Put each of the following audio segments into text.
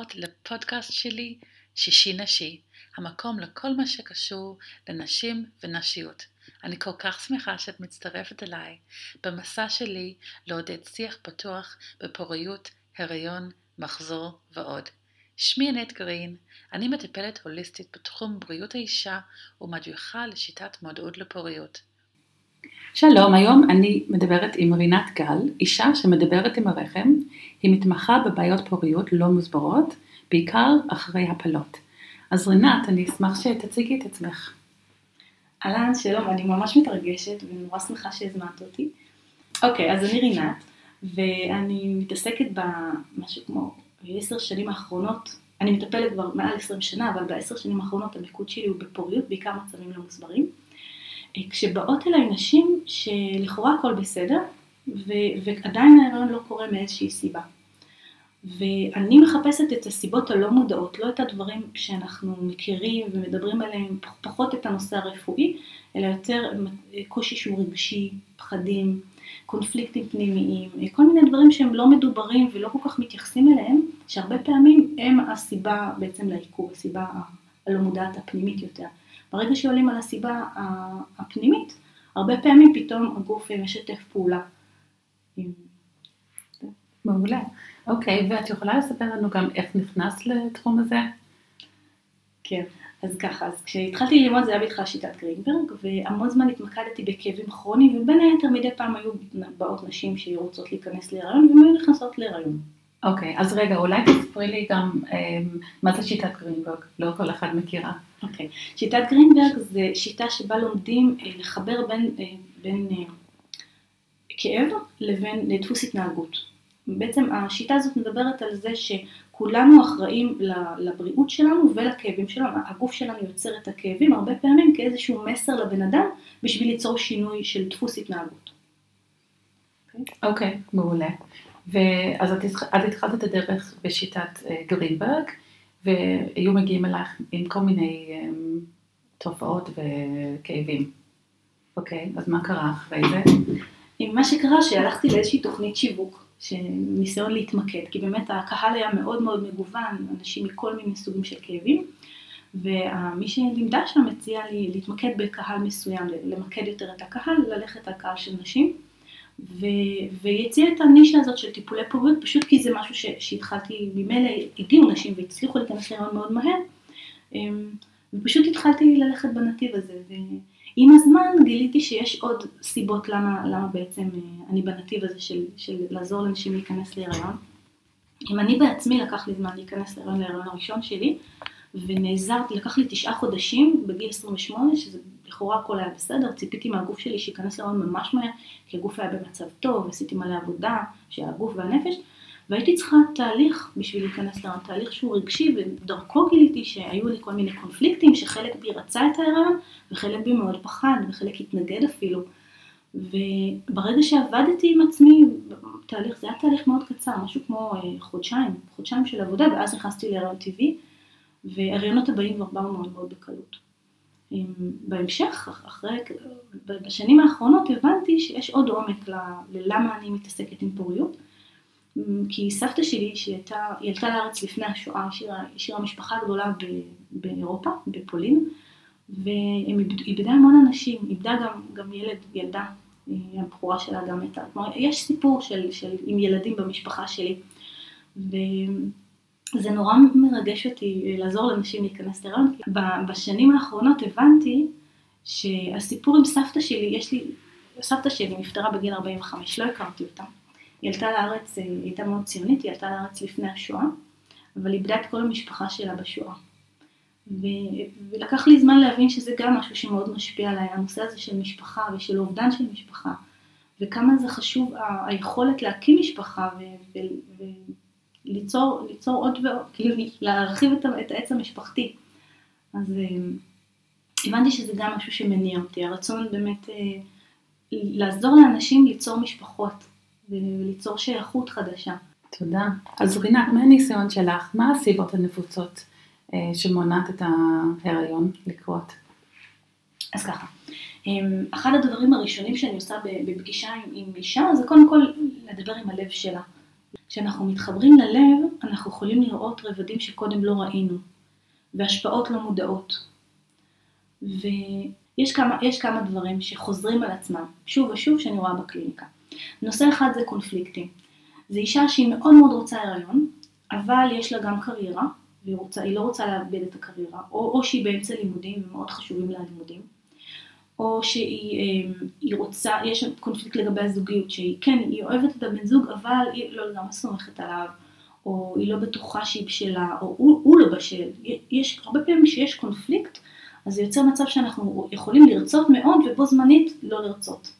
הבאות לפודקאסט שלי, שישי נשי, המקום לכל מה שקשור לנשים ונשיות. אני כל כך שמחה שאת מצטרפת אליי במסע שלי לעודד שיח פתוח בפוריות, הריון, מחזור ועוד. שמי ענת גרין, אני מטפלת הוליסטית בתחום בריאות האישה ומדריכה לשיטת מודעות לפוריות. שלום, היום אני מדברת עם רינת גל, אישה שמדברת עם הרחם, היא מתמחה בבעיות פוריות לא מוסברות, בעיקר אחרי הפלות. אז רינת, אני אשמח שתציגי את עצמך. אהלן, שלום, אני ממש מתרגשת ונורא שמחה שהזמנת אותי. אוקיי, אז אני רינת, ואני מתעסקת במשהו כמו עשר שנים האחרונות, אני מטפלת כבר מעל עשרים שנה, אבל בעשר שנים האחרונות המיקוד שלי הוא בפוריות, בעיקר מצבים לא מוסברים. כשבאות אליי נשים שלכאורה הכל בסדר, ו- ועדיין ההיריון לא קורה מאיזושהי סיבה. ואני מחפשת את הסיבות הלא מודעות, לא את הדברים שאנחנו מכירים ומדברים עליהם, פחות את הנושא הרפואי, אלא יותר קושי שהוא רגשי, פחדים, קונפליקטים פנימיים, כל מיני דברים שהם לא מדוברים ולא כל כך מתייחסים אליהם, שהרבה פעמים הם הסיבה בעצם לעיכוב, הסיבה הלא מודעת הפנימית יותר. ברגע שעולים על הסיבה הפנימית, הרבה פעמים פתאום הגוף משתף פעולה. מעולה. אוקיי, ואת יכולה לספר לנו גם איך נכנסת לתחום הזה? כן, אז ככה, אז כשהתחלתי ללמוד זה היה בהתחלה שיטת גרינברג, והמון זמן התמקדתי בכאבים כרוניים, ובין היתר מדי פעם היו באות נשים שרוצות להיכנס להיריון, והן היו נכנסות להיריון. אוקיי, okay, אז רגע, אולי תספרי לי גם אה, מה זה שיטת גרינברג, לא כל אחד מכירה. אוקיי, okay. שיטת גרינברג זה שיטה שבה לומדים אה, לחבר בין, אה, בין אה, כאב לבין דפוס התנהגות. בעצם השיטה הזאת מדברת על זה שכולנו אחראים לבריאות שלנו ולכאבים שלנו, הגוף שלנו יוצר את הכאבים הרבה פעמים כאיזשהו מסר לבן אדם בשביל ליצור שינוי של דפוס התנהגות. אוקיי, okay, okay, מעולה. ואז את, את התחלת את הדרך בשיטת uh, גרינברג, והיו מגיעים אלייך עם כל מיני um, תופעות וכאבים. אוקיי, אז מה קרה אחרי זה? מה שקרה שהלכתי לאיזושהי תוכנית שיווק, ניסיון להתמקד, כי באמת הקהל היה מאוד מאוד מגוון, אנשים מכל מיני סוגים של כאבים, ומי שלימדה שם הציע לי להתמקד בקהל מסוים, למקד יותר את הקהל, ללכת על קהל של נשים. והיא הציעה את הנישה הזאת של טיפולי פוריות, פשוט כי זה משהו ש, שהתחלתי, ממילא הגיעו נשים והצליחו להיכנס להיריון מאוד מהר, אמ, ופשוט התחלתי ללכת בנתיב הזה, ועם הזמן גיליתי שיש עוד סיבות למה, למה בעצם אה, אני בנתיב הזה של, של לעזור לנשים להיכנס להיריון. אם אני בעצמי לקח לי זמן להיכנס להיריון להיריון הראשון שלי, ונעזרתי, לקח לי תשעה חודשים בגיל 28, שזה לכאורה הכל היה בסדר, ציפיתי מהגוף שלי שייכנס להיריון ממש מהר, כי הגוף היה במצב טוב, עשיתי מלא עבודה, של הגוף והנפש, והייתי צריכה תהליך בשביל להיכנס להיריון, תהליך שהוא רגשי, ודרכו גיליתי שהיו לי כל מיני קונפליקטים, שחלק בי רצה את ההיריון, וחלק בי מאוד פחד, וחלק התנגד אפילו. וברגע שעבדתי עם עצמי, תהליך, זה היה תהליך מאוד קצר, משהו כמו אה, חודשיים, חודשיים של עבודה, ואז נכנסתי להיריון טבעי, וההריונות הבאים כבר באו מאוד מאוד בקלות. בהמשך, אחרי, בשנים האחרונות הבנתי שיש עוד עומק ללמה אני מתעסקת עם פוריות. כי סבתא שלי, שהייתה, היא עלתה לארץ לפני השואה, השאירה, משפחה גדולה באירופה, בפולין, והיא איבדה המון אנשים, איבדה גם, גם ילד, ילדה, הבכורה שלה גם הייתה. כלומר, יש סיפור של, של, עם ילדים במשפחה שלי. ו, זה נורא מרגש אותי לעזור לאנשים להיכנס להיריון. בשנים האחרונות הבנתי שהסיפור עם סבתא שלי, יש לי, סבתא שלי נפטרה בגיל 45, לא הכרתי אותה. היא עלתה לארץ, היא הייתה מאוד ציונית, היא עלתה לארץ לפני השואה, אבל איבדה את כל המשפחה שלה בשואה. ו... ולקח לי זמן להבין שזה גם משהו שמאוד משפיע עליי, הנושא הזה של משפחה ושל אובדן של משפחה, וכמה זה חשוב היכולת להקים משפחה ו... ו... ליצור, ליצור עוד ועוד, כאילו להרחיב את, את העץ המשפחתי. אז אה, הבנתי שזה גם משהו שמניע אותי, הרצון באמת אה, לעזור לאנשים ליצור משפחות וליצור שייכות חדשה. תודה. אז רינת, מה הניסיון שלך? מה הסיבות הנפוצות אה, שמונעת את ההיריון לקרות? אז ככה, אחד הדברים הראשונים שאני עושה בפגישה עם אישה זה קודם כל לדבר עם הלב שלה. כשאנחנו מתחברים ללב, אנחנו יכולים לראות רבדים שקודם לא ראינו, והשפעות לא מודעות. ויש כמה, כמה דברים שחוזרים על עצמם, שוב ושוב, שאני רואה בקליניקה. נושא אחד זה קונפליקטים. זו אישה שהיא מאוד מאוד רוצה הריון, אבל יש לה גם קריירה, והיא רוצה, לא רוצה לאבד את הקריירה, או, או שהיא באמצע לימודים ומאוד חשובים לה הלימודים, או שהיא אה, רוצה, יש קונפליקט לגבי הזוגיות, שהיא כן, היא אוהבת את הבן זוג, אבל היא לא לגמרי סומכת עליו, או היא לא בטוחה שהיא בשלה, או הוא, הוא לא בשל. יש הרבה פעמים שיש קונפליקט, אז זה יוצר מצב שאנחנו יכולים לרצות מאוד ובו זמנית לא לרצות.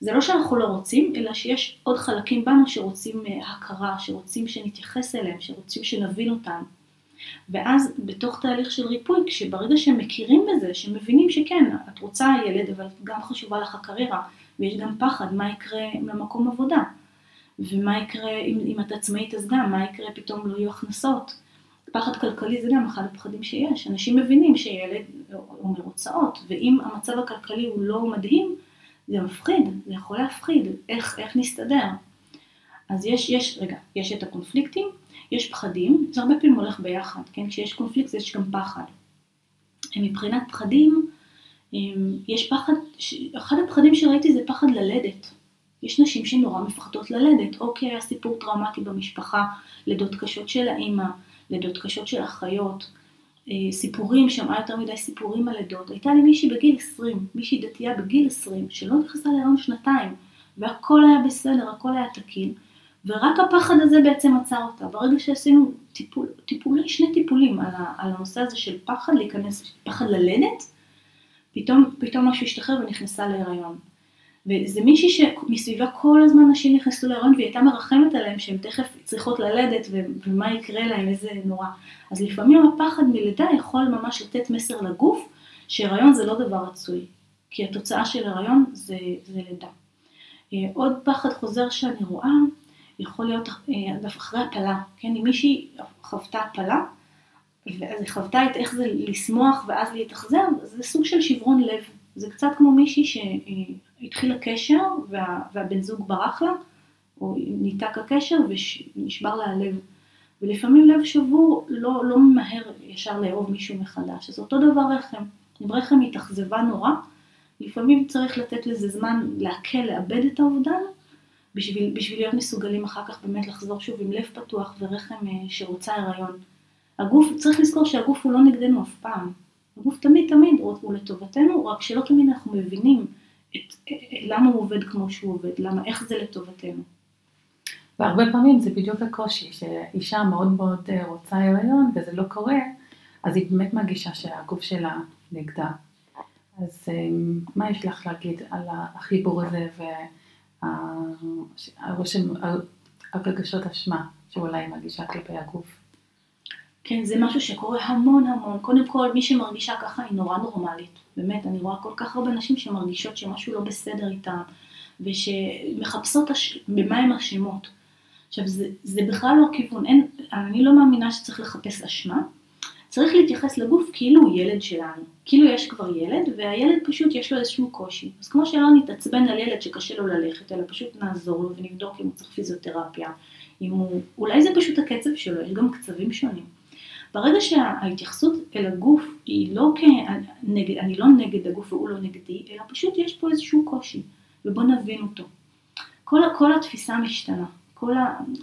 זה לא שאנחנו לא רוצים, אלא שיש עוד חלקים בנו שרוצים אה, הכרה, שרוצים שנתייחס אליהם, שרוצים שנבין אותם. ואז בתוך תהליך של ריפוי, כשברגע שהם מכירים בזה, שמבינים שכן, את רוצה ילד, אבל גם חשובה לך הקריירה, ויש גם פחד, מה יקרה למקום עבודה, ומה יקרה אם, אם את עצמאית אז גם, מה יקרה פתאום לא יהיו הכנסות. פחד כלכלי זה גם אחד הפחדים שיש, אנשים מבינים שילד אומר הוצאות, ואם המצב הכלכלי הוא לא מדהים, זה מפחיד, זה יכול להפחיד, איך, איך נסתדר. אז יש, יש, רגע, יש את הקונפליקטים, יש פחדים, זה הרבה פעמים הולך ביחד, כן? כשיש קונפליקט יש גם פחד. מבחינת פחדים, יש פחד, אחד הפחדים שראיתי זה פחד ללדת. יש נשים שנורא מפחדות ללדת, או כי היה סיפור טראומטי במשפחה, לידות קשות של האימא, לידות קשות של אחיות, אה, סיפורים, שמעה יותר מדי סיפורים על לידות. הייתה לי מישהי בגיל 20, מישהי דתייה בגיל 20, שלא נכנסה להיריון שנתיים, והכל היה בסדר, הכל היה תקין, ורק הפחד הזה בעצם עצר אותה. ברגע שעשינו טיפול, טיפולי, שני טיפולים על, ה, על הנושא הזה של פחד להיכנס, פחד ללדת, פתאום, פתאום משהו השתחרר ונכנסה להיריון. וזה מישהי שמסביבה כל הזמן נשים נכנסו להיריון והיא הייתה מרחמת עליהם שהן תכף צריכות ללדת ומה יקרה להם, איזה נורא. אז לפעמים הפחד מלידה יכול ממש לתת מסר לגוף שהיריון זה לא דבר רצוי, כי התוצאה של הריון זה, זה לידה. אה, עוד פחד חוזר שאני רואה יכול להיות אה, אחרי הפלה, כן, אם מישהי חוותה הפלה, ואז היא חוותה את איך זה לשמוח ואז להתאכזר, זה סוג של שברון לב. זה קצת כמו מישהי שהתחילה קשר וה, והבן זוג ברח לה, או ניתק הקשר ונשבר לה הלב. ולפעמים לב שבור לא, לא ממהר ישר לאהוב מישהו מחדש. אז אותו דבר רחם. אם רחם התאכזבה נורא, לפעמים צריך לתת לזה זמן לעכל, לאבד את האובדן, בשביל, בשביל להיות מסוגלים אחר כך באמת לחזור שוב עם לב פתוח ורחם אה, שרוצה הריון. הגוף, צריך לזכור שהגוף הוא לא נגדנו אף פעם. הגוף תמיד תמיד הוא לטובתנו, רק שלא תמיד אנחנו מבינים את, את, למה הוא עובד כמו שהוא עובד, למה, איך זה לטובתנו. והרבה פעמים זה בדיוק הקושי, שאישה מאוד מאוד אה, רוצה הריון וזה לא קורה, אז היא באמת מרגישה שהגוף שלה נגדה. אז אה, מה יש לך להגיד על החיבור הזה והרושם, הרגשות אשמה שאולי היא מרגישה כלפי הגוף? כן, זה משהו שקורה המון המון. קודם כל, מי שמרגישה ככה היא נורא נורמלית. באמת, אני רואה כל כך הרבה נשים שמרגישות שמשהו לא בסדר איתן, ושמחפשות הש... במה הן אשמות. עכשיו, זה, זה בכלל לא הכיוון. אין, אני לא מאמינה שצריך לחפש אשמה. צריך להתייחס לגוף כאילו הוא ילד שלנו. כאילו יש כבר ילד, והילד פשוט יש לו איזשהו קושי. אז כמו שלא נתעצבן על ילד שקשה לו ללכת, אלא פשוט נעזור לו ונבדוק אם הוא צריך פיזיותרפיה. אם הוא... אולי זה פשוט הקצב שלו, יש גם קצבים שונים. ברגע שההתייחסות אל הגוף היא לא כנגד, אני לא נגד הגוף והוא לא נגדי, אלא פשוט יש פה איזשהו קושי, ובוא נבין אותו. כל, כל התפיסה משתנה, כל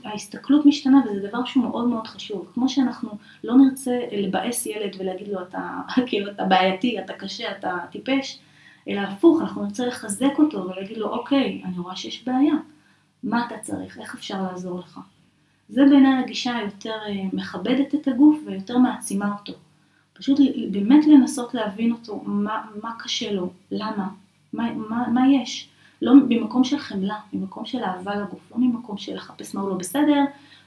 ההסתכלות משתנה וזה דבר שהוא מאוד מאוד חשוב. כמו שאנחנו לא נרצה לבאס ילד ולהגיד לו אתה כאילו אתה בעייתי, אתה קשה, אתה טיפש, אלא הפוך, אנחנו נרצה לחזק אותו ולהגיד לו אוקיי, אני רואה שיש בעיה, מה אתה צריך, איך אפשר לעזור לך. זה בעיניי הגישה היותר אה, מכבדת את הגוף ויותר מעצימה אותו. פשוט באמת לנסות להבין אותו, מה, מה קשה לו, למה, מה, מה, מה יש. לא ממקום של חמלה, ממקום של אהבה לגוף, לא ממקום של לחפש מה הוא לא בסדר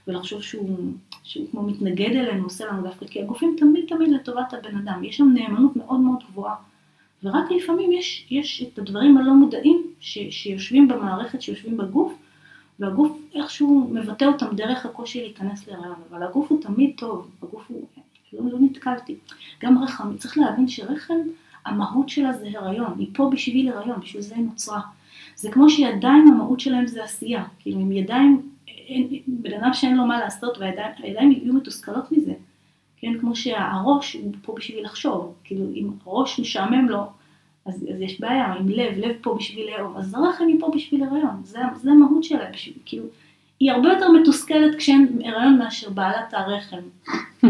ולחשוב שהוא, שהוא כמו מתנגד אלינו, עושה לנו דווקא, כי הגופים תמיד תמיד לטובת הבן אדם, יש שם נאמנות מאוד מאוד גבוהה. ורק לפעמים יש, יש את הדברים הלא מודעים ש, שיושבים במערכת, שיושבים בגוף, והגוף איכשהו מבטא אותם דרך הקושי להיכנס להיריון, אבל הגוף הוא תמיד טוב, הגוף הוא, לא, לא נתקלתי. גם רחם, צריך להבין שרחם, המהות שלה זה הריון, היא פה בשביל הריון, בשביל זה היא נוצרה. זה כמו שידיים, המהות שלהם זה עשייה, כאילו עם ידיים בן אדם שאין לו מה לעשות והידיים יהיו מתוסכלות מזה. כן, כמו שהראש הוא פה בשביל לחשוב, כאילו אם ראש משעמם לו, אז, אז יש בעיה, עם לב, לב פה בשביל לאהוב, אז הרחם היא פה בשביל הריון, זה, זה המהות שלה, בשביל, כאילו, היא הרבה יותר מתוסכלת כשאין הריון מאשר בעלת הרחם.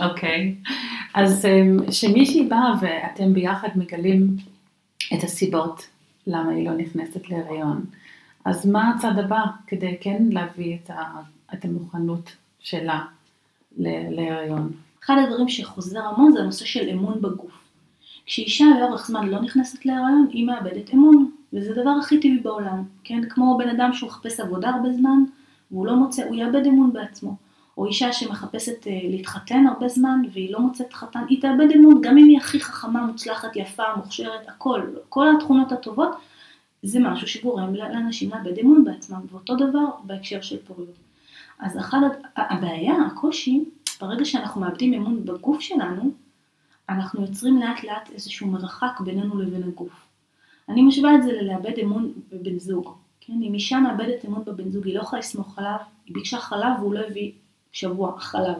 אוקיי, okay. אז כשמישהי אמ, באה ואתם ביחד מגלים את הסיבות למה היא לא נכנסת להריון, אז מה הצד הבא כדי כן להביא את, ה, את המוכנות שלה להריון? אחד הדברים שחוזר המון זה הנושא של אמון בגוף. כשאישה לאורך זמן לא נכנסת להריון, היא מאבדת אמון, וזה הדבר הכי טבעי בעולם, כן? כמו בן אדם שהוא מחפש עבודה הרבה זמן, והוא לא מוצא, הוא יאבד אמון בעצמו. או אישה שמחפשת uh, להתחתן הרבה זמן, והיא לא מוצאת חתן, היא תאבד אמון, גם אם היא הכי חכמה, מוצלחת, יפה, מוכשרת, הכל, כל התכונות הטובות, זה משהו שגורם לאנשים לאבד אמון בעצמם, ואותו דבר בהקשר של פוריות. אז אחת הבעיה, הקושי, ברגע שאנחנו מאבדים אמון בגוף שלנו, אנחנו יוצרים לאט לאט איזשהו מרחק בינינו לבין הגוף. אני משווה את זה ללאבד אמון בבן זוג. כן? אם אישה מאבדת אמון בבן זוג, היא לא יכולה לסמוך עליו, היא ביקשה חלב והוא לא הביא שבוע חלב,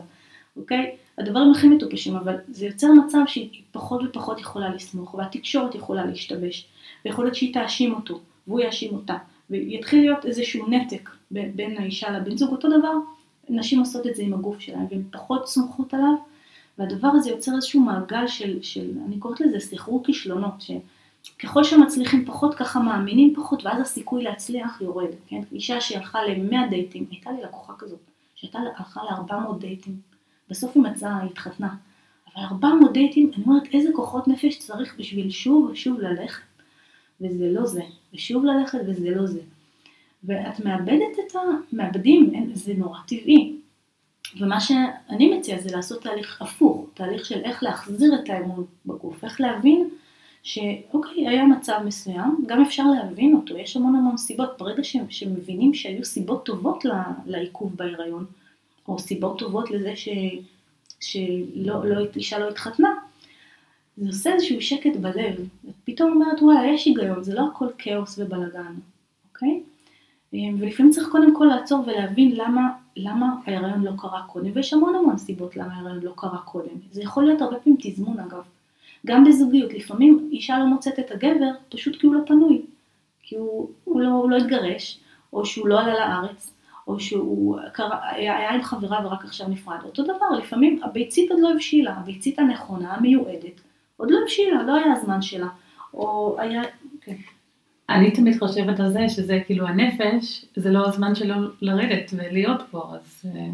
אוקיי? הדברים הכי מטופשים, אבל זה יוצר מצב שהיא פחות ופחות יכולה לסמוך, והתקשורת יכולה להשתבש, ויכול להיות שהיא תאשים אותו, והוא יאשים אותה, ויתחיל להיות איזשהו נתק בין האישה לבן זוג, אותו דבר, נשים עושות את זה עם הגוף שלהן, והן פחות סומכות עליו, והדבר הזה יוצר איזשהו מעגל של, של אני קוראת לזה סחרור כישלונות, שככל שמצליחים פחות ככה מאמינים פחות, ואז הסיכוי להצליח יורד, כן? אישה שהלכה ל-100 דייטים, הייתה לי לקוחה כזאת, שהייתה הלכה ל-400 דייטים, בסוף היא מצאה, היא התחתנה, אבל 400 דייטים, אני אומרת איזה כוחות נפש צריך בשביל שוב ושוב ללכת, וזה לא זה, ושוב ללכת וזה לא זה. ואת מאבדת את ה... מאבדים, זה נורא טבעי. ומה שאני מציעה זה לעשות תהליך הפוך, תהליך של איך להחזיר את האמון בגוף, איך להבין שאוקיי, היה מצב מסוים, גם אפשר להבין אותו, יש המון המון סיבות, ברגע שמבינים שהיו סיבות טובות לעיכוב בהיריון, או סיבות טובות לזה ש, שלא, לא, אישה לא התחתנה, זה עושה איזשהו שקט בלב, ופתאום אומרת וואלה, יש היגיון, זה לא הכל כאוס ובלאגן, אוקיי? ולפעמים צריך קודם כל לעצור ולהבין למה, למה ההיריון לא קרה קודם, ויש המון המון סיבות למה ההיריון לא קרה קודם. זה יכול להיות הרבה פעמים תזמון אגב. גם בזוגיות, לפעמים אישה לא מוצאת את הגבר פשוט כי הוא לא פנוי. כי הוא, הוא, לא, הוא לא התגרש, או שהוא לא עלה לארץ, או שהוא קרא, היה, היה עם חברה ורק עכשיו נפרד. אותו דבר, לפעמים הביצית עוד לא הבשילה, הביצית הנכונה, המיועדת, עוד לא הבשילה, לא היה הזמן שלה. או היה, כן. אני תמיד חושבת על זה שזה כאילו הנפש, זה לא הזמן שלו לרדת ולהיות פה, אז... אה,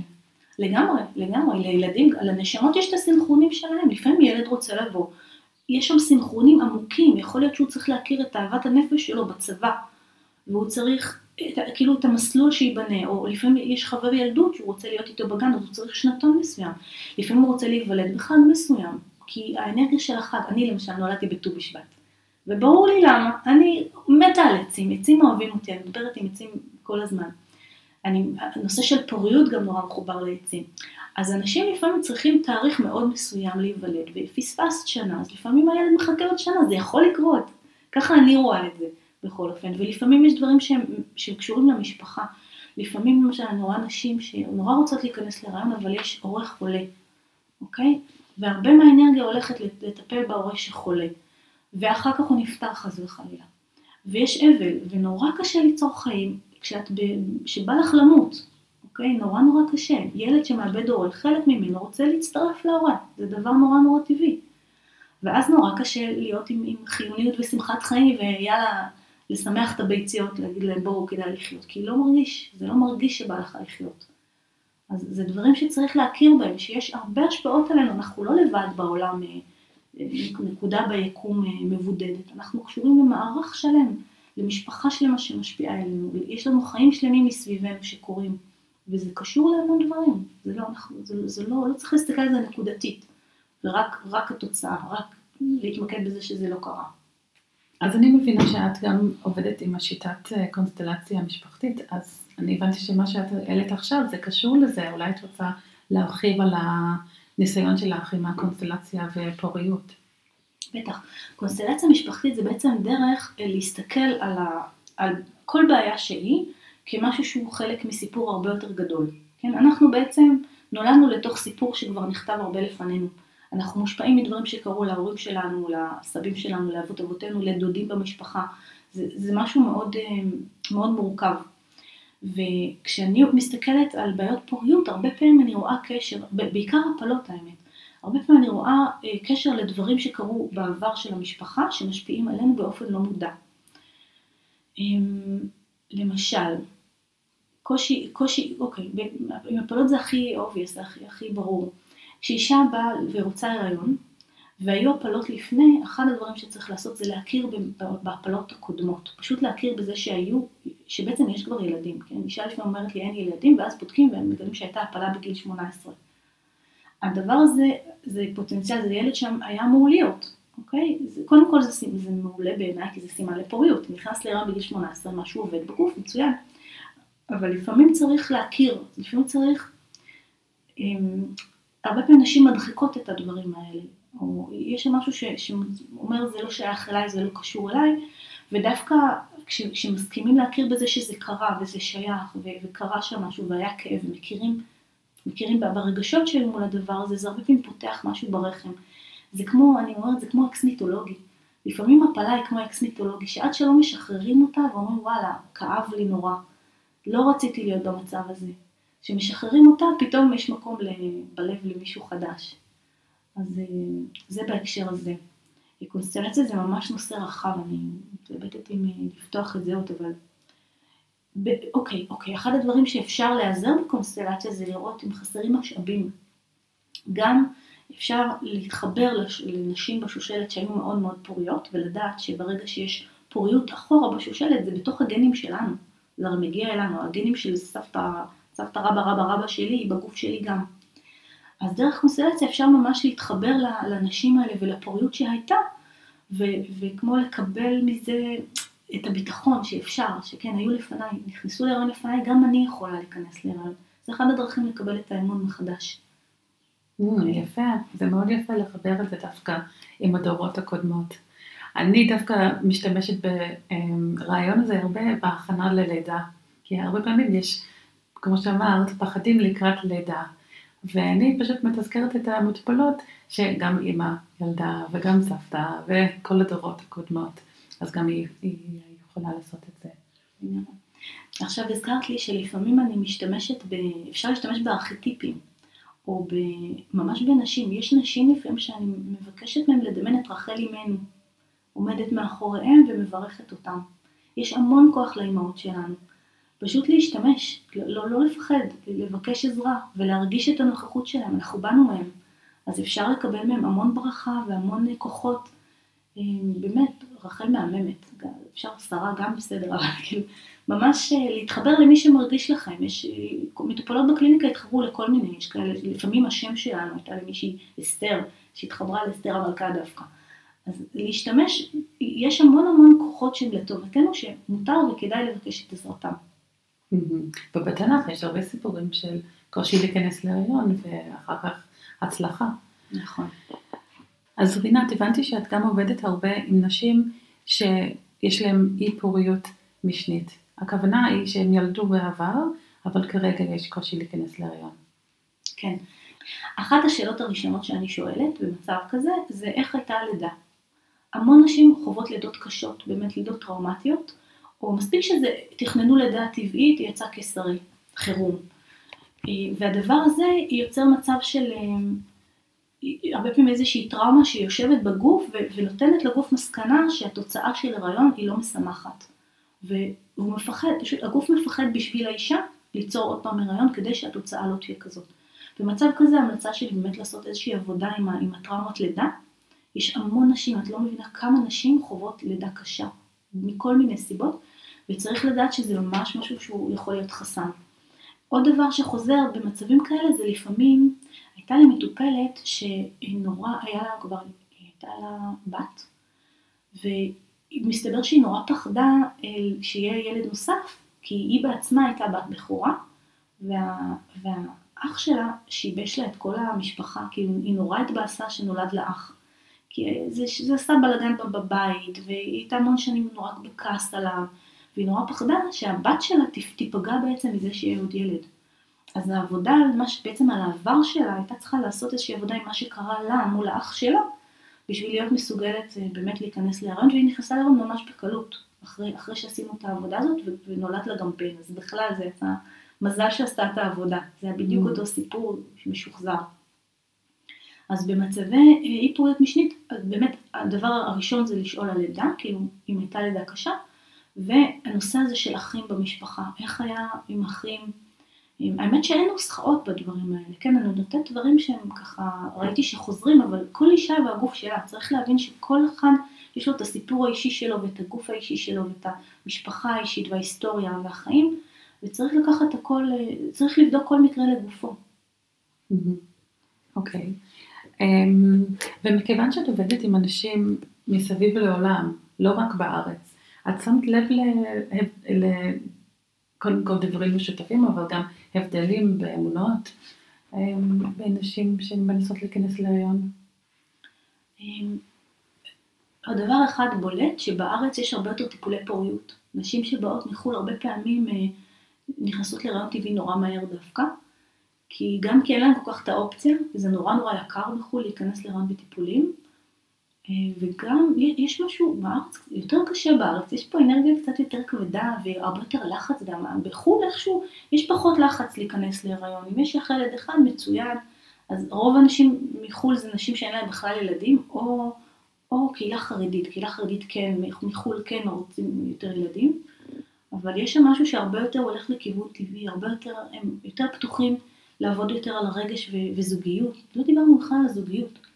לגמרי, לגמרי, לילדים, לנשמות יש את הסנכרונים שלהם, לפעמים ילד רוצה לבוא, יש שם סנכרונים עמוקים, יכול להיות שהוא צריך להכיר את אהבת הנפש שלו בצבא, והוא צריך את, כאילו את המסלול שייבנה, או לפעמים יש חבר ילדות שהוא רוצה להיות איתו בגן, אז הוא צריך שנתון מסוים, לפעמים הוא רוצה להיוולד בחג מסוים, כי האנרגיה של החג, אני למשל נולדתי בט"ו בשבט, וברור לי למה, אני מתה על עצים, עצים אוהבים אותי, אני מדברת עם עצים כל הזמן. אני, הנושא של פוריות גם נורא מחובר לעצים. אז אנשים לפעמים צריכים תאריך מאוד מסוים להיוולד, ופספסת שנה, אז לפעמים הילד מחכה עוד שנה, זה יכול לקרות. ככה אני רואה את זה, בכל אופן. ולפעמים יש דברים שהם, שהם קשורים למשפחה. לפעמים למשל אני רואה נשים שנורא רוצות להיכנס להיריון, אבל יש הורה חולה, אוקיי? והרבה מהאנרגיה הולכת לטפל בהורה שחולה. ואחר כך הוא נפטר חס וחלילה. ויש אבל, ונורא קשה ליצור חיים כשאת, שבא לך למות, אוקיי? נורא נורא קשה. ילד שמאבד הורה, חלק ממנו רוצה להצטרף להורה, זה דבר נורא נורא טבעי. ואז נורא קשה להיות עם, עם חיוניות ושמחת חיים, ויאללה, לשמח את הביציות, להגיד להם בואו כדאי לחיות, כי לא מרגיש, זה לא מרגיש שבא לך לחיות. אז זה דברים שצריך להכיר בהם, שיש הרבה השפעות עלינו, אנחנו לא לבד בעולם. אה, נקודה ביקום אה, מבודדת. אנחנו קשורים למערך שלם, למשפחה שלמה שמשפיעה עלינו, יש לנו חיים שלמים מסביבנו שקורים, וזה קשור להמון דברים, זה לא, אנחנו, זה, זה לא, לא צריך להסתכל על זה נקודתית, ורק התוצאה, רק להתמקד בזה שזה לא קרה. אז אני מבינה שאת גם עובדת עם השיטת אה, קונסטלציה המשפחתית, אז אני הבנתי שמה שאת העלית עכשיו זה קשור לזה, אולי את רוצה להרחיב על. הניסיון שלך עם הקונסטלציה ופוריות. בטח. קונסטלציה משפחתית זה בעצם דרך להסתכל על, ה, על כל בעיה שהיא כמשהו שהוא חלק מסיפור הרבה יותר גדול. כן, אנחנו בעצם נולדנו לתוך סיפור שכבר נכתב הרבה לפנינו. אנחנו מושפעים מדברים שקרו להורים שלנו, לסבים שלנו, לאבות אבותינו, לדודים במשפחה. זה, זה משהו מאוד, אה, מאוד מורכב. וכשאני מסתכלת על בעיות פוריות, הרבה פעמים אני רואה קשר, בעיקר הפלות האמת, הרבה פעמים אני רואה אה, קשר לדברים שקרו בעבר של המשפחה, שמשפיעים עלינו באופן לא מודע. אמ, למשל, קושי, קושי, אוקיי, עם הפלות זה הכי obvious, זה הכי, הכי ברור. כשאישה באה ורוצה הריון, והיו הפלות לפני, אחד הדברים שצריך לעשות זה להכיר בהפלות הקודמות. פשוט להכיר בזה שהיו, שבעצם יש כבר ילדים, כן? אישה לפני אומרת לי אין ילדים, ואז בודקים והם מגלים שהייתה הפלה בגיל 18. הדבר הזה, זה פוטנציאל, זה ילד שם היה אמור להיות, אוקיי? זה, קודם כל זה, זה מעולה בעיניי, כי זה סימן לפוריות. נכנס להיריון בגיל 18, משהו עובד בגוף, מצוין. אבל לפעמים צריך להכיר, לפעמים צריך, אמ, הרבה פעמים נשים מדחיקות את הדברים האלה. או יש שם משהו ש, שאומר זה לא שייך אליי, זה לא קשור אליי, ודווקא כש, כשמסכימים להכיר בזה שזה קרה וזה שייך ו, וקרה שם משהו והיה כאב ומכירים מכירים ברגשות שהיו מול הדבר הזה, זה הרבה פעמים פותח משהו ברחם. זה כמו, אני אומרת, זה כמו אקס מיתולוגי. לפעמים הפלה היא כמו אקס מיתולוגי, שעד שלא משחררים אותה ואומרים וואלה, כאב לי נורא, לא רציתי להיות במצב הזה. כשמשחררים אותה, פתאום יש מקום בלב למישהו חדש. אז אה, זה בהקשר הזה. קונסטלציה זה ממש נושא רחב, אני מתלבטת אם אה, לפתוח את זה עוד, אבל... ב- אוקיי, אוקיי, אחד הדברים שאפשר להיעזר בקונסטלציה זה לראות אם חסרים משאבים. גם אפשר להתחבר לנשים בשושלת שהיו מאוד מאוד פוריות, ולדעת שברגע שיש פוריות אחורה בשושלת, זה בתוך הגנים שלנו. זה הרי מגיע אלינו, הגנים של סבתא, סבתא רבא רבא רבא שלי, היא בגוף שלי גם. אז דרך קונסטלציה אפשר ממש להתחבר לנשים האלה ולפוריות שהייתה, ו- וכמו לקבל מזה את הביטחון שאפשר, שכן, היו לפניי, נכנסו להיריון לפניי, גם אני יכולה להיכנס להיריון. זה אחד הדרכים לקבל את האמון מחדש. יפה, זה מאוד יפה לחבר את זה דווקא עם הדורות הקודמות. אני דווקא משתמשת ברעיון הזה הרבה בהכנה ללידה, כי הרבה פעמים יש, כמו שאמרת, פחדים לקראת לידה. ואני פשוט מתזכרת את המטופלות שגם אימא ילדה וגם סבתא וכל הדורות הקודמות, אז גם היא, היא יכולה לעשות את זה. עכשיו הזכרת לי שלפעמים אני משתמשת, ב... אפשר להשתמש בארכיטיפים, או ב... ממש בנשים. יש נשים לפעמים שאני מבקשת מהן לדמיין את רחל אימנו, עומדת מאחוריהם ומברכת אותם. יש המון כוח לאימהות שלנו. פשוט להשתמש, לא, לא, לפחד, לבקש עזרה ולהרגיש את הנוכחות שלהם, אנחנו באנו מהם, אז אפשר לקבל מהם המון ברכה והמון כוחות. אה, באמת, רחל מהממת, אפשר שרה גם בסדר, אבל כאילו, ממש אה, להתחבר למי שמרגיש לכם, יש, אה, מטופלות בקליניקה התחברו לכל מיני, יש כאלה, לפעמים השם שלנו הייתה למישהי אסתר, שהתחברה לאסתר המלכה דווקא. אז להשתמש, יש המון המון כוחות שהם לטובתנו, שמותר וכדאי לבקש את עזרתם. ובתנ"ך יש הרבה סיפורים של קושי להיכנס להריון ואחר כך הצלחה. נכון. אז רינת, הבנתי שאת גם עובדת הרבה עם נשים שיש להן אי פוריות משנית. הכוונה היא שהן ילדו בעבר, אבל כרגע יש קושי להיכנס להריון. כן. אחת השאלות הראשונות שאני שואלת במצב כזה, זה איך הייתה הלידה. המון נשים חוות לידות קשות, באמת לידות טראומטיות, או מספיק שזה, תכננו לידה טבעית, יצא קיסרי, חירום. אה, והדבר הזה יוצר מצב של אה, הרבה פעמים איזושהי טראומה שיושבת בגוף ונותנת לגוף מסקנה שהתוצאה של הריון היא לא משמחת. והוא מפחד, פשוט הגוף מפחד בשביל האישה ליצור עוד פעם הריון כדי שהתוצאה לא תהיה כזאת. במצב כזה ההמלצה שלי באמת לעשות איזושהי עבודה עם, עם הטראומות לידה. יש המון נשים, את לא מבינה כמה נשים חוות לידה קשה, מכל מיני סיבות, וצריך לדעת שזה ממש משהו שהוא יכול להיות חסם. עוד דבר שחוזר במצבים כאלה זה לפעמים, הייתה לי מטופלת שנורא, היה לה כבר, הייתה לה בת, ומסתבר שהיא נורא פחדה שיהיה ילד נוסף, כי היא בעצמה הייתה בת בכורה, וה, והאח שלה שיבש לה את כל המשפחה, כי היא נורא התבאסה שנולד לה אח. כי זה, זה עשה בלאגן בבית, והיא הייתה המון שנים נורא בכעס עליו. והיא נורא פחדה שהבת שלה תיפגע בעצם מזה שיהיה עוד ילד. אז העבודה על מה שבעצם על העבר שלה הייתה צריכה לעשות איזושהי עבודה עם מה שקרה לה מול האח שלה, בשביל להיות מסוגלת אה, באמת להיכנס להיריון, והיא נכנסה להיריון ממש בקלות, אחרי, אחרי שעשינו את העבודה הזאת, ונולד לה גם בן, אז בכלל זה יצא מזל שעשתה את העבודה, זה היה בדיוק mm. אותו סיפור משוחזר. אז במצבי אה, אי פוריות משנית, באמת הדבר הראשון זה לשאול על לידה, כאילו אם הייתה לידה קשה, והנושא הזה של אחים במשפחה, איך היה עם אחים, האמת שאין נוסחאות בדברים האלה, כן, אני נותנת דברים שהם ככה, ראיתי שחוזרים, אבל כל אישה והגוף שלה, צריך להבין שכל אחד יש לו את הסיפור האישי שלו ואת הגוף האישי שלו ואת המשפחה האישית וההיסטוריה והחיים, וצריך לקחת הכל, צריך לבדוק כל מקרה לגופו. אוקיי. אמ, ומכיוון שאת עובדת עם אנשים מסביב לעולם, לא רק בארץ, את שמת לב. קודם כל דברים משותפים, אבל גם הבדלים באמונות אמ, בין נשים שמנסות להיכנס להריון? אמ, הדבר אחד בולט, שבארץ יש הרבה יותר טיפולי פוריות. נשים שבאות מחו"ל הרבה פעמים אה, נכנסות להריון טבעי נורא מהר דווקא, כי גם כי אין להם כל כך את האופציה, וזה נורא נורא יקר בחו"ל להיכנס להריון בטיפולים, אה, וגם יש משהו בארץ, יותר קשה בארץ, יש פה אנרגיה קצת יותר כבדה והרבה יותר לחץ גם, בחו"ל איכשהו יש פחות לחץ להיכנס להיריון, אם יש לך ילד אחד מצוין, אז רוב האנשים מחו"ל זה נשים שאין להם בכלל ילדים, או, או קהילה חרדית, קהילה חרדית כן, מחו"ל כן רוצים יותר ילדים, אבל יש שם משהו שהרבה יותר הולך לכיוון טבעי, הרבה יותר, הם יותר פתוחים לעבוד יותר על הרגש וזוגיות, לא דיברנו בכלל על הזוגיות.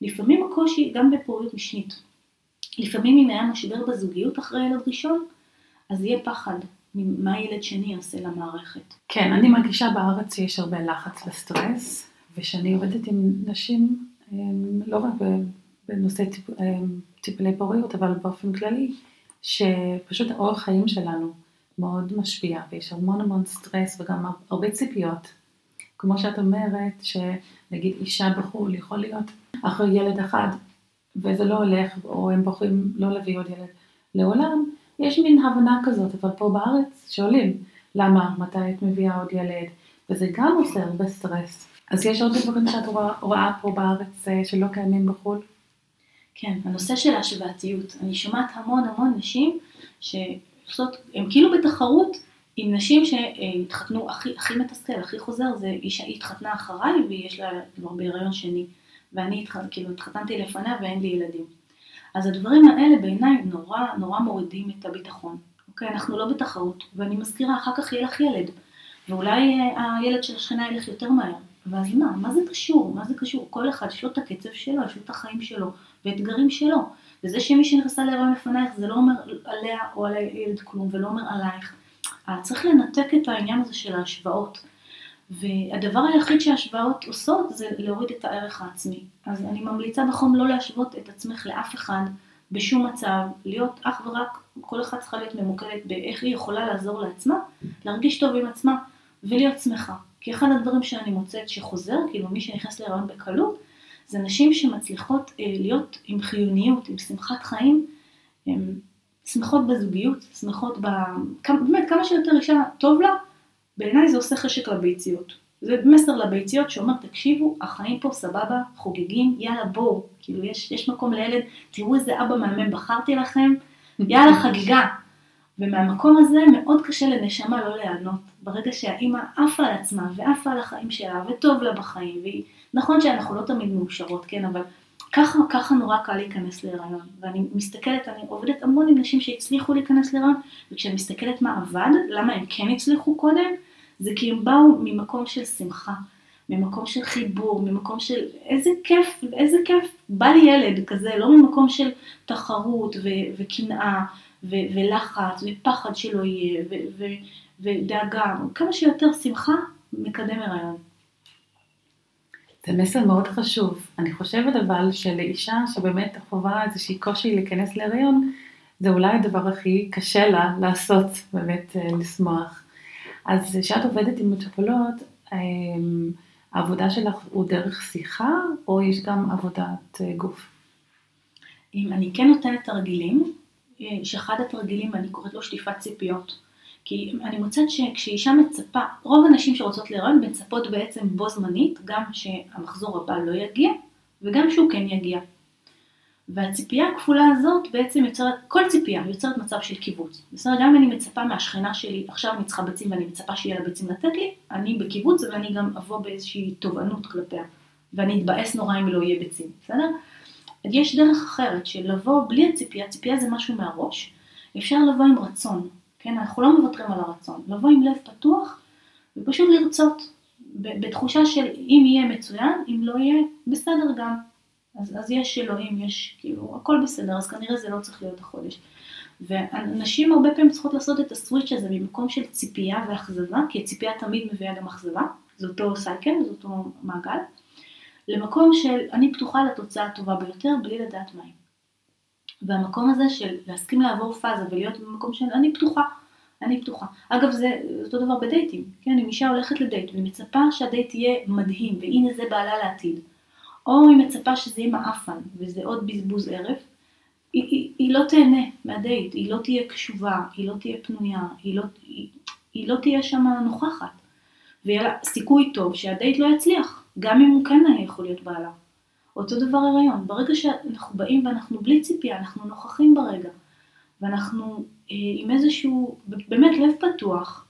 לפעמים הקושי גם בפוריות משנית. לפעמים אם היה משבר בזוגיות אחרי ילד ראשון, אז יהיה פחד ממה ילד שני יעשה למערכת. כן, אני מרגישה בארץ שיש הרבה לחץ וסטרס, ושאני עובדת עם נשים, אמ, לא רק בנושא טיפ, אמ, טיפולי פוריות, אבל באופן כללי, שפשוט האורח חיים שלנו מאוד משפיע, ויש המון המון סטרס וגם הרבה ציפיות. כמו שאת אומרת, שנגיד אישה בחו"ל יכול להיות אחרי ילד אחד, וזה לא הולך, או הם בוחרים לא להביא עוד ילד לעולם, יש מין הבנה כזאת, אבל פה בארץ שואלים, למה, מתי את מביאה עוד ילד, וזה גם עושה הרבה סטרס. אז יש עוד דברים שאת רואה פה בארץ אה, שלא קיימים בחו"ל? כן, הנושא של ההשוואתיות. אני שומעת המון המון נשים שעושות, הן כאילו בתחרות עם נשים שהתחתנו, הכי, הכי מתסכל, הכי חוזר, זה אישה, התחתנה אחריי ויש לה כבר בהיריון שני. ואני כאילו התחתנתי לפניה ואין לי ילדים. אז הדברים האלה בעיניי נורא נורא מורידים את הביטחון. אוקיי, אנחנו לא בתחרות, ואני מזכירה, אחר כך יהיה לך ילד, ואולי אה, הילד של השכנה ילך יותר מהר. ואז מה? מה זה קשור? מה זה קשור? כל אחד יש לו את הקצב שלו, יש לו את החיים שלו, ואתגרים שלו. וזה שמי שנכנסה להיריון לפנייך זה לא אומר עליה או על הילד כלום, ולא אומר עלייך. אה, צריך לנתק את העניין הזה של ההשוואות. והדבר היחיד שהשוואות עושות זה להוריד את הערך העצמי. אז אני ממליצה בחום לא להשוות את עצמך לאף אחד בשום מצב, להיות אך ורק, כל אחת צריכה להיות ממוקדת באיך היא יכולה לעזור לעצמה, להרגיש טוב עם עצמה ולהיות שמחה. כי אחד הדברים שאני מוצאת שחוזר, כאילו מי שנכנס להיריון בקלות, זה נשים שמצליחות אה, להיות עם חיוניות, עם שמחת חיים, הן שמחות בזוגיות, שמחות ב... באמת, כמה שיותר אישה טוב לה, בעיניי זה עושה חשק לביציות. זה מסר לביציות שאומר, תקשיבו, החיים פה סבבה, חוגגים, יאללה בואו, כאילו יש, יש מקום לילד, תראו איזה אבא מהמם בחרתי לכם, יאללה חגיגה. ומהמקום הזה מאוד קשה לנשמה לא להיענות. ברגע שהאימא עפה על עצמה ועפה על החיים שלה וטוב לה בחיים, והיא, נכון שאנחנו לא תמיד מאושרות, כן, אבל ככה, ככה נורא קל להיכנס להיריון. ואני מסתכלת, אני עובדת המון עם נשים שהצליחו להיכנס להיריון, וכשאני מסתכלת מה עבד, למה הם כן הצליחו קודם, זה כי הם באו ממקום של שמחה, ממקום של חיבור, ממקום של איזה כיף, איזה כיף, בא לי ילד כזה, לא ממקום של תחרות וקנאה ולחץ ופחד שלא יהיה ודאגה, כמה שיותר שמחה מקדם הריון. זה מסר מאוד חשוב. אני חושבת אבל שלאישה שבאמת חווה איזושהי קושי להיכנס להריון, זה אולי הדבר הכי קשה לה לעשות, באמת אה, לשמוח. אז כשאת עובדת עם מטופלות, אמ, העבודה שלך הוא דרך שיחה, או יש גם עבודת אה, גוף? אם אני כן נותנת תרגילים, שאחד התרגילים, אני קוראת לו שטיפת ציפיות. כי אני מוצאת שכשאישה מצפה, רוב הנשים שרוצות להיריון מצפות בעצם בו זמנית, גם שהמחזור הבא לא יגיע, וגם שהוא כן יגיע. והציפייה הכפולה הזאת בעצם יוצרת, כל ציפייה יוצרת מצב של קיבוץ. בסדר, גם אם אני מצפה מהשכנה שלי, עכשיו אני צריכה ביצים ואני מצפה שיהיה לה ביצים לתת לי, אני בקיבוץ ואני גם אבוא באיזושהי תובענות כלפיה. ואני אתבאס נורא אם לא יהיה ביצים, בסדר? יש דרך אחרת של לבוא בלי הציפייה, ציפייה זה משהו מהראש, אפשר לבוא עם רצון, כן? אנחנו לא מוותרים על הרצון, לבוא עם לב פתוח ופשוט לרצות, בתחושה של אם יהיה מצוין, אם לא יהיה, בסדר גם. אז, אז יש אלוהים, יש כאילו, הכל בסדר, אז כנראה זה לא צריך להיות החודש. ונשים הרבה פעמים צריכות לעשות את הסוויץ' הזה ממקום של ציפייה ואכזבה, כי הציפייה תמיד מביאה גם אכזבה, זה אותו סייקל, זה אותו מעגל, למקום של אני פתוחה לתוצאה הטובה ביותר בלי לדעת מהי. והמקום הזה של להסכים לעבור פאזה ולהיות במקום של אני פתוחה, אני פתוחה. אגב, זה אותו דבר בדייטים, כן? אם אישה הולכת לדייט ומצפה שהדייט יהיה מדהים, והנה זה בעלה לעתיד, או היא מצפה שזה יהיה מעפן, וזה עוד בזבוז ערב, היא, היא, היא לא תהנה מהדייט, היא לא תהיה קשובה, היא לא תהיה פנויה, היא לא, היא, היא לא תהיה שם נוכחת. ויהיה לה סיכוי טוב שהדייט לא יצליח, גם אם הוא כן יכול להיות בעלה. אותו דבר הריון, ברגע שאנחנו באים ואנחנו בלי ציפייה, אנחנו נוכחים ברגע, ואנחנו אה, עם איזשהו, באמת לב פתוח,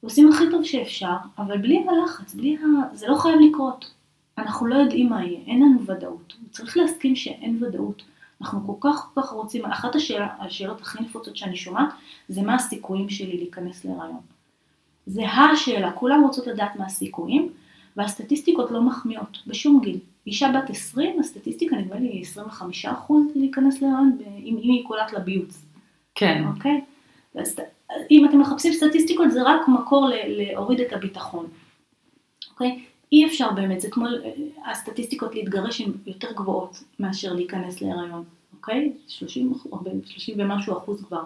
עושים הכי טוב שאפשר, אבל בלי הלחץ, בלי ה... זה לא חייב לקרות. אנחנו לא יודעים מה יהיה, אין לנו ודאות. צריך להסכים שאין ודאות. אנחנו כל כך כל כך רוצים, אחת השאל, השאלות הכי נפוצות שאני שומעת, זה מה הסיכויים שלי להיכנס להיריון. זה השאלה, כולם רוצות לדעת מה הסיכויים, והסטטיסטיקות לא מחמיאות בשום גיל. אישה בת 20, הסטטיסטיקה נדמה לי 25 אחוז להיכנס להיריון, אם היא קולט לביוץ. כן. אוקיי? אז אם אתם מחפשים סטטיסטיקות זה רק מקור להוריד את הביטחון. אוקיי? אי אפשר באמת, זה כמו הסטטיסטיקות להתגרש הן יותר גבוהות מאשר להיכנס להיריון, אוקיי? 30, 30 ומשהו אחוז כבר.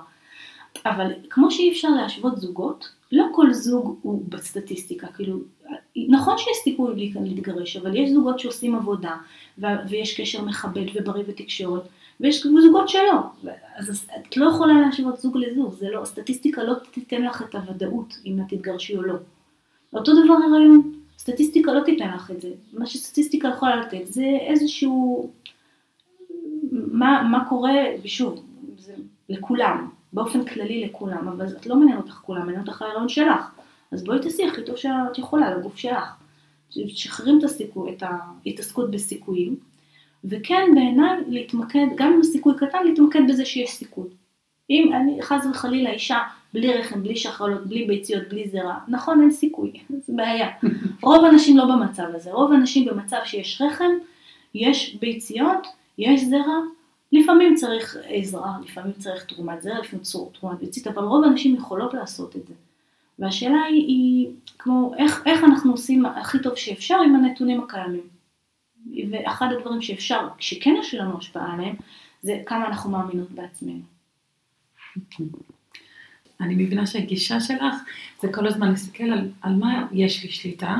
אבל כמו שאי אפשר להשוות זוגות, לא כל זוג הוא בסטטיסטיקה, כאילו, נכון שיש סיכוי להתגרש, אבל יש זוגות שעושים עבודה, ויש קשר מכבד ובריא ותקשורת, ויש זוגות שלא. אז את לא יכולה להשוות זוג לזוג, זה לא, הסטטיסטיקה לא תיתן לך את הוודאות אם את תתגרשי או לא. אותו דבר הריון, סטטיסטיקה לא תיתן לך את זה. מה שסטטיסטיקה יכולה לתת זה איזשהו, מה, מה קורה, ושוב, זה לכולם, באופן כללי לכולם, אבל את לא מעניין אותך כולם, מעניין אותך ההיריון שלך. אז בואי תעשי הכי טוב שאת יכולה לגוף שלך. תשחררים את, הסיכו, את ההתעסקות בסיכויים, וכן בעיניי להתמקד, גם אם הסיכוי קטן, להתמקד בזה שיש סיכוי. אם אני חס וחלילה אישה בלי רחם, בלי שחלות, בלי ביציות, בלי זרע, נכון אין סיכוי, זו בעיה. רוב האנשים לא במצב הזה, רוב האנשים במצב שיש רחם, יש ביציות, יש זרע, לפעמים צריך עזרה, לפעמים צריך תרומת זרע, לפעמים תרומת ביצית, אבל רוב האנשים יכולות לעשות את זה. והשאלה היא, היא כמו איך, איך אנחנו עושים הכי טוב שאפשר עם הנתונים הקיימים. ואחד הדברים שאפשר, שכן יש לנו השפעה עליהם, זה כמה אנחנו מאמינות בעצמנו. אני מבינה שהגישה שלך זה כל הזמן להסתכל על, על מה יש לי שליטה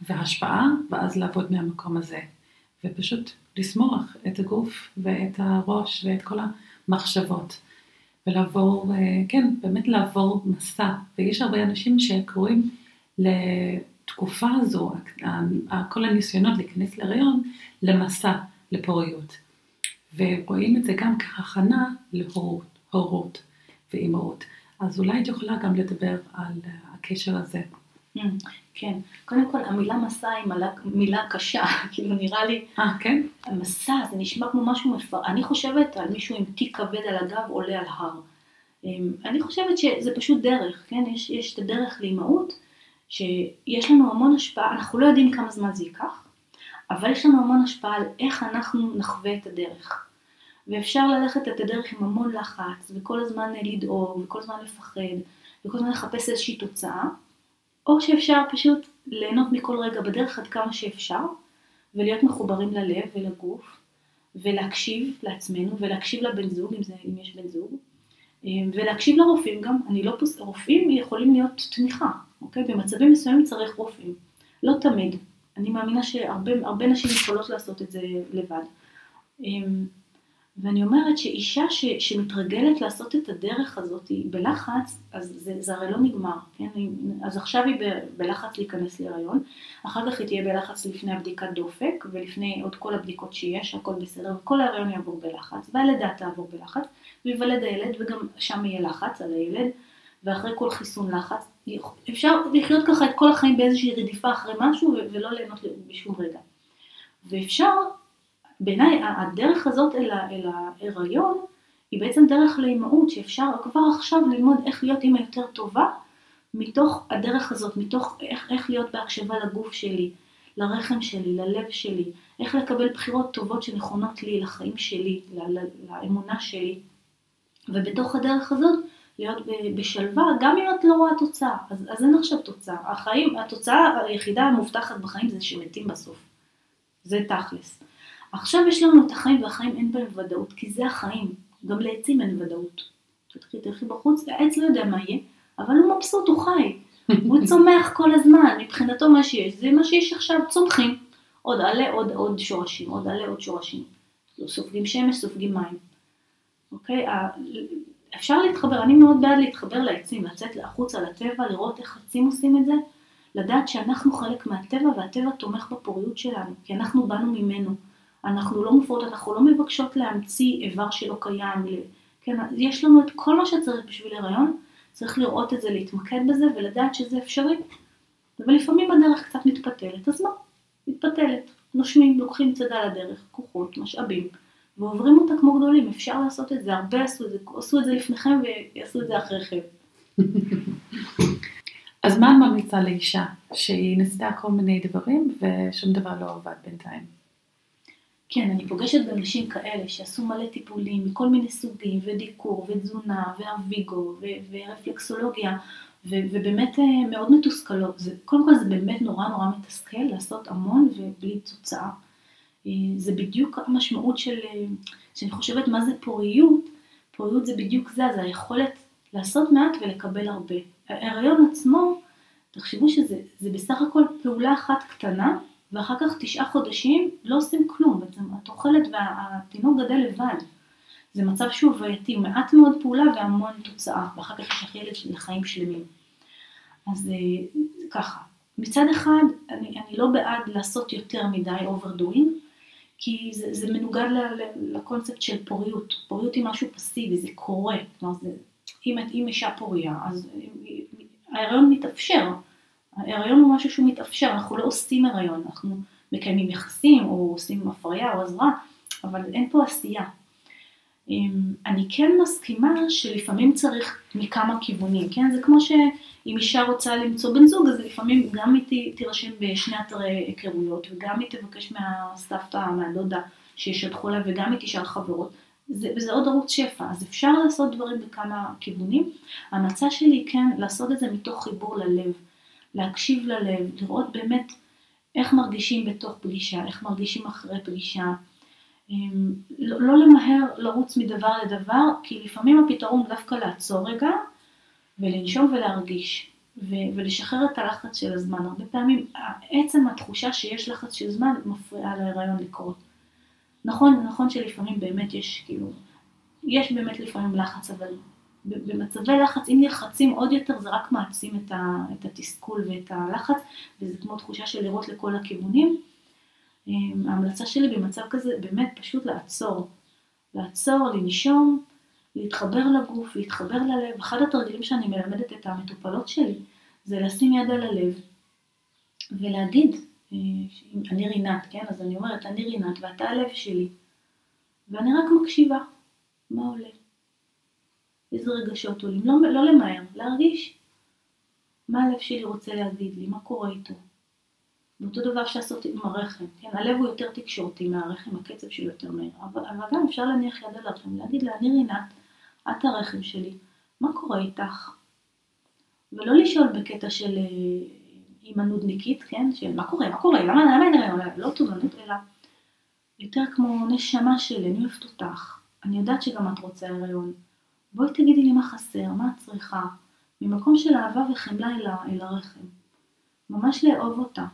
והשפעה, ואז לעבוד מהמקום הזה. ופשוט לשמוח את הגוף ואת הראש ואת כל המחשבות. ולעבור, אה, כן, באמת לעבור מסע. ויש הרבה אנשים שקוראים לתקופה הזו, כל הניסיונות להיכנס להריון, למסע, לפוריות. ורואים את זה גם כהכנה להורות, הורות ואימהות. אז אולי את יכולה גם לדבר על הקשר הזה. Mm, כן, קודם כל המילה מסע היא מילה, מילה קשה, כאילו נראה לי, אה, כן? המסע זה נשמע כמו משהו מפר... אני חושבת על מישהו עם תיק כבד על הגב עולה על הר. אמ, אני חושבת שזה פשוט דרך, כן? יש, יש את הדרך לאימהות, שיש לנו המון השפעה, אנחנו לא יודעים כמה זמן זה ייקח, אבל יש לנו המון השפעה על איך אנחנו נחווה את הדרך. ואפשר ללכת את הדרך עם המון לחץ, וכל הזמן לדאוג, וכל הזמן לפחד, וכל הזמן לחפש איזושהי תוצאה, או שאפשר פשוט ליהנות מכל רגע בדרך עד כמה שאפשר, ולהיות מחוברים ללב ולגוף, ולהקשיב לעצמנו, ולהקשיב לבן זוג, אם, זה, אם יש בן זוג, ולהקשיב לרופאים גם, אני לא פוס... רופאים יכולים להיות תמיכה, אוקיי? במצבים מסוימים צריך רופאים, לא תמיד. אני מאמינה שהרבה נשים יכולות לעשות את זה לבד. ואני אומרת שאישה ש, שמתרגלת לעשות את הדרך הזאת בלחץ, אז זה, זה הרי לא נגמר, כן? אז עכשיו היא ב, בלחץ להיכנס להיריון, אחר כך היא תהיה בלחץ לפני הבדיקת דופק, ולפני עוד כל הבדיקות שיש, הכל בסדר, וכל ההיריון יעבור בלחץ, והלידה תעבור בלחץ, ויוולד הילד, וגם שם יהיה לחץ על הילד, ואחרי כל חיסון לחץ, אפשר לחיות ככה את כל החיים באיזושהי רדיפה אחרי משהו, ולא ליהנות בשום רגע. ואפשר בעיניי הדרך הזאת אל, ההיריון היא בעצם דרך לאימהות שאפשר כבר עכשיו ללמוד איך להיות אימא יותר טובה מתוך הדרך הזאת, מתוך איך, איך להיות בהקשבה לגוף שלי, לרחם שלי, ללב שלי, איך לקבל בחירות טובות שנכונות לי, לחיים שלי, לאמונה שלי. ובתוך הדרך הזאת להיות בשלווה, גם אם את לא רואה תוצאה, אז, אז אין עכשיו תוצאה. החיים, התוצאה היחידה המובטחת בחיים זה שמתים בסוף. זה תכלס. עכשיו יש לנו את החיים והחיים אין בהם ודאות, כי זה החיים, גם לעצים אין ודאות. תלכי, תלכי בחוץ, העץ לא יודע מה יהיה, אבל הוא מבסוט, הוא חי. הוא צומח כל הזמן, מבחינתו מה שיש, זה מה שיש עכשיו, צומחים. עוד עלה עוד, עוד שורשים, עוד עלה עוד שורשים. לא סופגים שמש, סופגים מים. אוקיי? אפשר להתחבר, אני מאוד בעד להתחבר לעצים, לצאת החוצה לטבע, לראות איך עצים עושים את זה, לדעת שאנחנו חלק מהטבע והטבע תומך בפוריות שלנו, כי אנחנו באנו ממנו. אנחנו לא מופרות, אנחנו לא מבקשות להמציא איבר שלא קיים, כן, יש לנו את כל מה שצריך בשביל הריון, צריך לראות את זה, להתמקד בזה ולדעת שזה אפשרי. ולפעמים הדרך קצת מתפתלת, אז מה? מתפתלת. נושמים, לוקחים צדה לדרך, כוחות, משאבים, ועוברים אותה כמו גדולים, אפשר לעשות את זה, הרבה עשו את זה, עשו את זה לפניכם ויעשו את זה אחריכם. אז מה את ממליצה לאישה שהיא ניסתה כל מיני דברים ושום דבר לא עובד בינתיים? כן, אני פוגשת גם נשים כאלה שעשו מלא טיפולים מכל מיני סוגים, ודיקור, ותזונה, ואביגו, ורפלקסולוגיה, ובאמת אה, מאוד מתוסכלות. זה, קודם כל זה באמת נורא נורא מתסכל לעשות המון ובלי תוצאה. אה, זה בדיוק המשמעות של, אה, שאני חושבת מה זה פוריות, פוריות זה בדיוק זה, זה היכולת לעשות מעט ולקבל הרבה. ההריון עצמו, תחשבו שזה בסך הכל פעולה אחת קטנה, ואחר כך תשעה חודשים לא עושים כלום, בעצם את אוכלת והתינוק גדל לבד. זה מצב שהוא בעייתי, מעט מאוד פעולה והמון תוצאה, ואחר כך יש לך ילד לחיים שלמים. אז אה, ככה, מצד אחד אני, אני לא בעד לעשות יותר מדי overdoing, כי זה, זה מנוגד לקונספט של פוריות. פוריות היא משהו פסיבי, זה קורה. כלומר, זה, אם, אם אישה פוריה, אז ההיריון מתאפשר, ההיריון הוא משהו שהוא מתאפשר, אנחנו לא עושים הריון, אנחנו מקיימים יחסים או עושים הפריה או עזרה, אבל אין פה עשייה. אמ, אני כן מסכימה שלפעמים צריך מכמה כיוונים, כן? זה כמו שאם אישה רוצה למצוא בן זוג, אז לפעמים גם היא תירשם בשני אתרי היכרויות, וגם היא תבקש מהסבתא, מהדודה שישדחו לה, וגם היא תשאל חברות. זה, וזה עוד ערוץ שפע, אז אפשר לעשות דברים בכמה כיוונים. ההמלצה שלי כן לעשות את זה מתוך חיבור ללב. להקשיב ללב, לראות באמת איך מרגישים בתוך פגישה, איך מרגישים אחרי פגישה. אמ, לא, לא למהר לרוץ מדבר לדבר, כי לפעמים הפתרון דווקא לעצור רגע ולנשום ולהרגיש ולשחרר את הלחץ של הזמן. הרבה פעמים עצם התחושה שיש לחץ של זמן מפריעה להיריון לקרות. נכון, נכון שלפעמים באמת יש כאילו, יש באמת לפעמים לחץ, אבל במצבי לחץ, אם נלחצים עוד יותר זה רק מעצים את, ה, את התסכול ואת הלחץ, וזה כמו תחושה של לראות לכל הכיוונים. אמ, ההמלצה שלי במצב כזה באמת פשוט לעצור. לעצור, לנשום, להתחבר לגוף, להתחבר ללב. אחד התרגילים שאני מלמדת את המטופלות שלי זה לשים יד על הלב ולהגיד, אה, אני רינת, כן? אז אני אומרת, אני רינת ואתה הלב שלי, ואני רק מקשיבה מה עולה. איזה רגשות עולים, לא, לא למהר, להרגיש מה הלב שלי רוצה להגיד לי, מה קורה איתו. ואותו דבר אפשר לעשות עם הרחם, כן, הלב הוא יותר תקשורתי מהרחם, הקצב שלו יותר מהיר, אבל, אבל גם אפשר להניח יד על הרחם, להגיד לה, אני רינת, את הרחם שלי, מה קורה איתך? ולא לשאול בקטע של אה, אימא נודניקית, כן, של מה קורה, מה קורה, למה, למה אין הריון, לא תובנות, אלא יותר כמו נשמה שלי, אני אוהבת אותך, אני יודעת שגם את רוצה הריון. בואי תגידי לי מה חסר, מה את צריכה, ממקום של אהבה וחמלה אל, אל הרחם. ממש לאהוב אותה.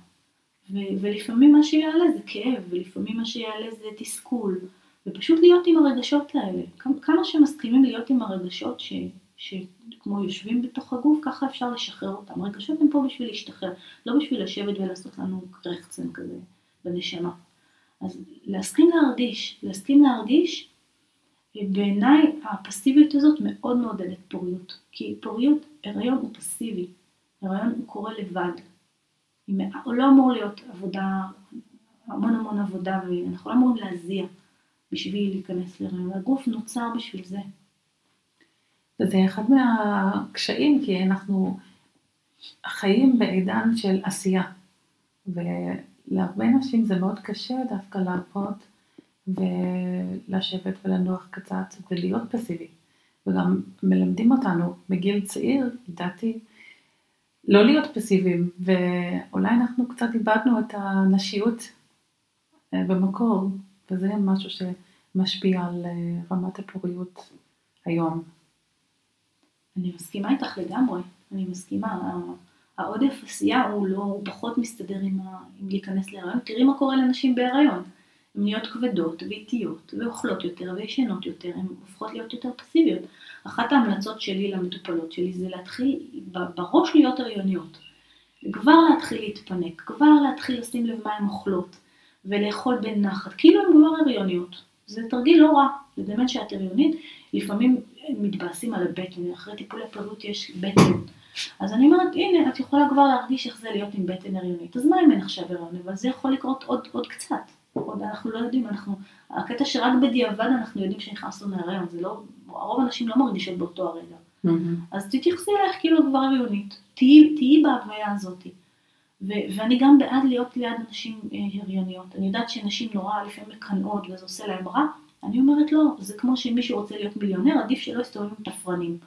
ו- ולפעמים מה שיעלה זה כאב, ולפעמים מה שיעלה זה תסכול, ופשוט להיות עם הרגשות האלה. כמה שמסכימים להיות עם הרגשות ש, שכמו יושבים בתוך הגוף, ככה אפשר לשחרר אותם. הרגשות הם פה בשביל להשתחרר, לא בשביל לשבת ולעשות לנו קרחצן כזה בנשמה. אז להסכים להרגיש, להסכים להרגיש, בעיניי הפסיביות הזאת מאוד מעודדת פוריות. כי פוריות, הריון הוא פסיבי, הריון הוא קורה לבד. הוא לא אמור להיות עבודה, המון המון עבודה, ואנחנו לא אמורים להזיע בשביל להיכנס להריון. הגוף נוצר בשביל זה. וזה אחד מהקשיים, כי אנחנו חיים בעידן של עשייה. ולהרבה נשים זה מאוד קשה דווקא לעבוד ולשבת ולנוח קצת ולהיות פסיבי. וגם מלמדים אותנו בגיל צעיר, לדעתי, לא להיות פסיביים, ואולי אנחנו קצת איבדנו את הנשיות אה, במקור, וזה משהו שמשפיע על אה, רמת הפוריות היום. אני מסכימה איתך לגמרי, אני מסכימה. העודף עשייה הוא לא, הוא פחות מסתדר עם, ה, עם להיכנס להיריון. תראי מה קורה לנשים בהיריון. הן נהיות כבדות ואיטיות ואוכלות יותר וישנות יותר, הן הופכות להיות יותר פסיביות. אחת ההמלצות שלי למטופלות שלי זה להתחיל בראש להיות הריוניות. כבר להתחיל להתפנק, כבר להתחיל לשים לב מה הן אוכלות ולאכול בנחת, כאילו הן כבר הריוניות. זה תרגיל לא רע, לדמיין שאת הריונית, לפעמים מתבאסים על הבטן, אחרי טיפולי פריאות יש בטן. אז אני אומרת, הנה, את יכולה כבר להרגיש איך זה להיות עם בטן הריונית. אז מה אם אין עכשיו הריון? אבל זה יכול לקרות עוד, עוד קצת. עוד אנחנו לא יודעים, אנחנו, הקטע שרק בדיעבד אנחנו יודעים שנכנסנו להריון, זה לא, רוב האנשים לא מרגישות באותו הרגע. Mm-hmm. אז תתייחסי אלייך כאילו כבר הריונית, תהיי, בהוויה הזאת. ו- ואני גם בעד להיות ליד נשים אה, הריוניות. אני יודעת שנשים נורא לפעמים מקנאות וזה עושה להם רע, אני אומרת לא, זה כמו שמישהו רוצה להיות מיליונר, עדיף שלא יסתובב עם תפרנים.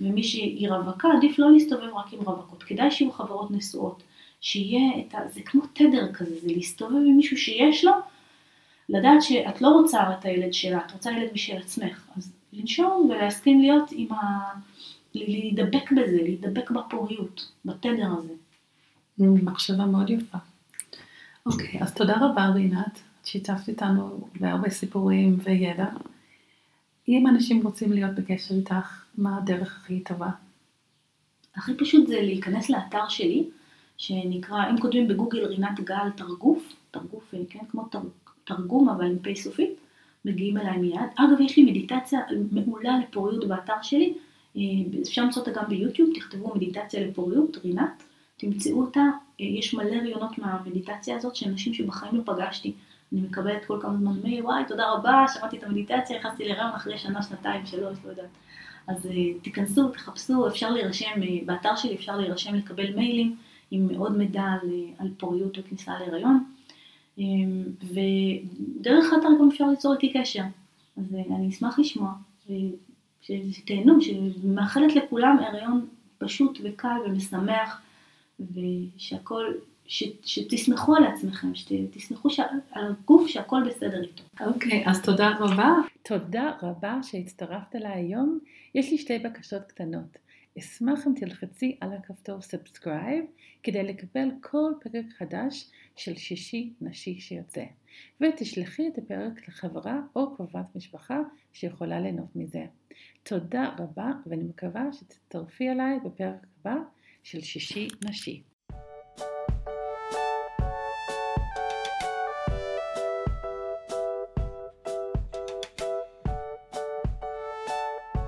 ומי שהיא רווקה, עדיף לא להסתובב רק עם רווקות. כדאי שיהיו חברות נשואות. שיהיה את ה... זה כמו תדר כזה, זה להסתובב עם מישהו שיש לו, לדעת שאת לא רוצה את הילד שלה, את רוצה ילד משל עצמך. אז לנשום ולהסכים להיות עם ה... להידבק בזה, להידבק בפוריות, בתדר הזה. מחשבה מאוד יפה. אוקיי, אז תודה רבה רינת, שיתפת איתנו בהרבה סיפורים וידע. אם אנשים רוצים להיות בקשר איתך, מה הדרך הכי טובה? הכי פשוט זה להיכנס לאתר שלי, שנקרא, אם כותבים בגוגל רינת גל תרגוף, תרגוף, כן, כמו תר, תרגום אבל עם פ' סופית, מגיעים אליי מיד. אגב, יש לי מדיטציה מעולה לפוריות באתר שלי, אה, אפשר למצוא אותה גם ביוטיוב, תכתבו מדיטציה לפוריות, רינת, תמצאו אותה, אה, יש מלא רעיונות מהמדיטציה הזאת של נשים שבחיים לא פגשתי. אני מקבלת כל כמה זמן מייל, וואי, תודה רבה, שמעתי את המדיטציה, נכנסתי להיריון אחרי שנה, שנתיים, שלוש, לא יודעת. אז uh, תיכנסו, תחפשו, אפשר להירשם, באתר שלי אפשר להירשם לקבל מיילים עם עוד מידע על, uh, על פוריות וכניסה להיריון. Um, ודרך האתר גם אפשר ליצור איתי קשר. אז uh, אני אשמח לשמוע, שתהנו, שמאחלת לכולם הריון פשוט וקל ומשמח, ושהכול ש, שתסמכו על עצמכם, שתסמכו ש, על הגוף שהכל בסדר איתו. אוקיי, okay, אז תודה רבה. תודה רבה שהצטרפת אליי היום. יש לי שתי בקשות קטנות. אשמח אם תלחצי על הכפתור subscribe כדי לקבל כל פרק חדש של שישי נשי שיוצא. ותשלחי את הפרק לחברה או קרובת משפחה שיכולה ליהנות מזה. תודה רבה ואני מקווה שתצטרפי אליי בפרק הבא של שישי נשי.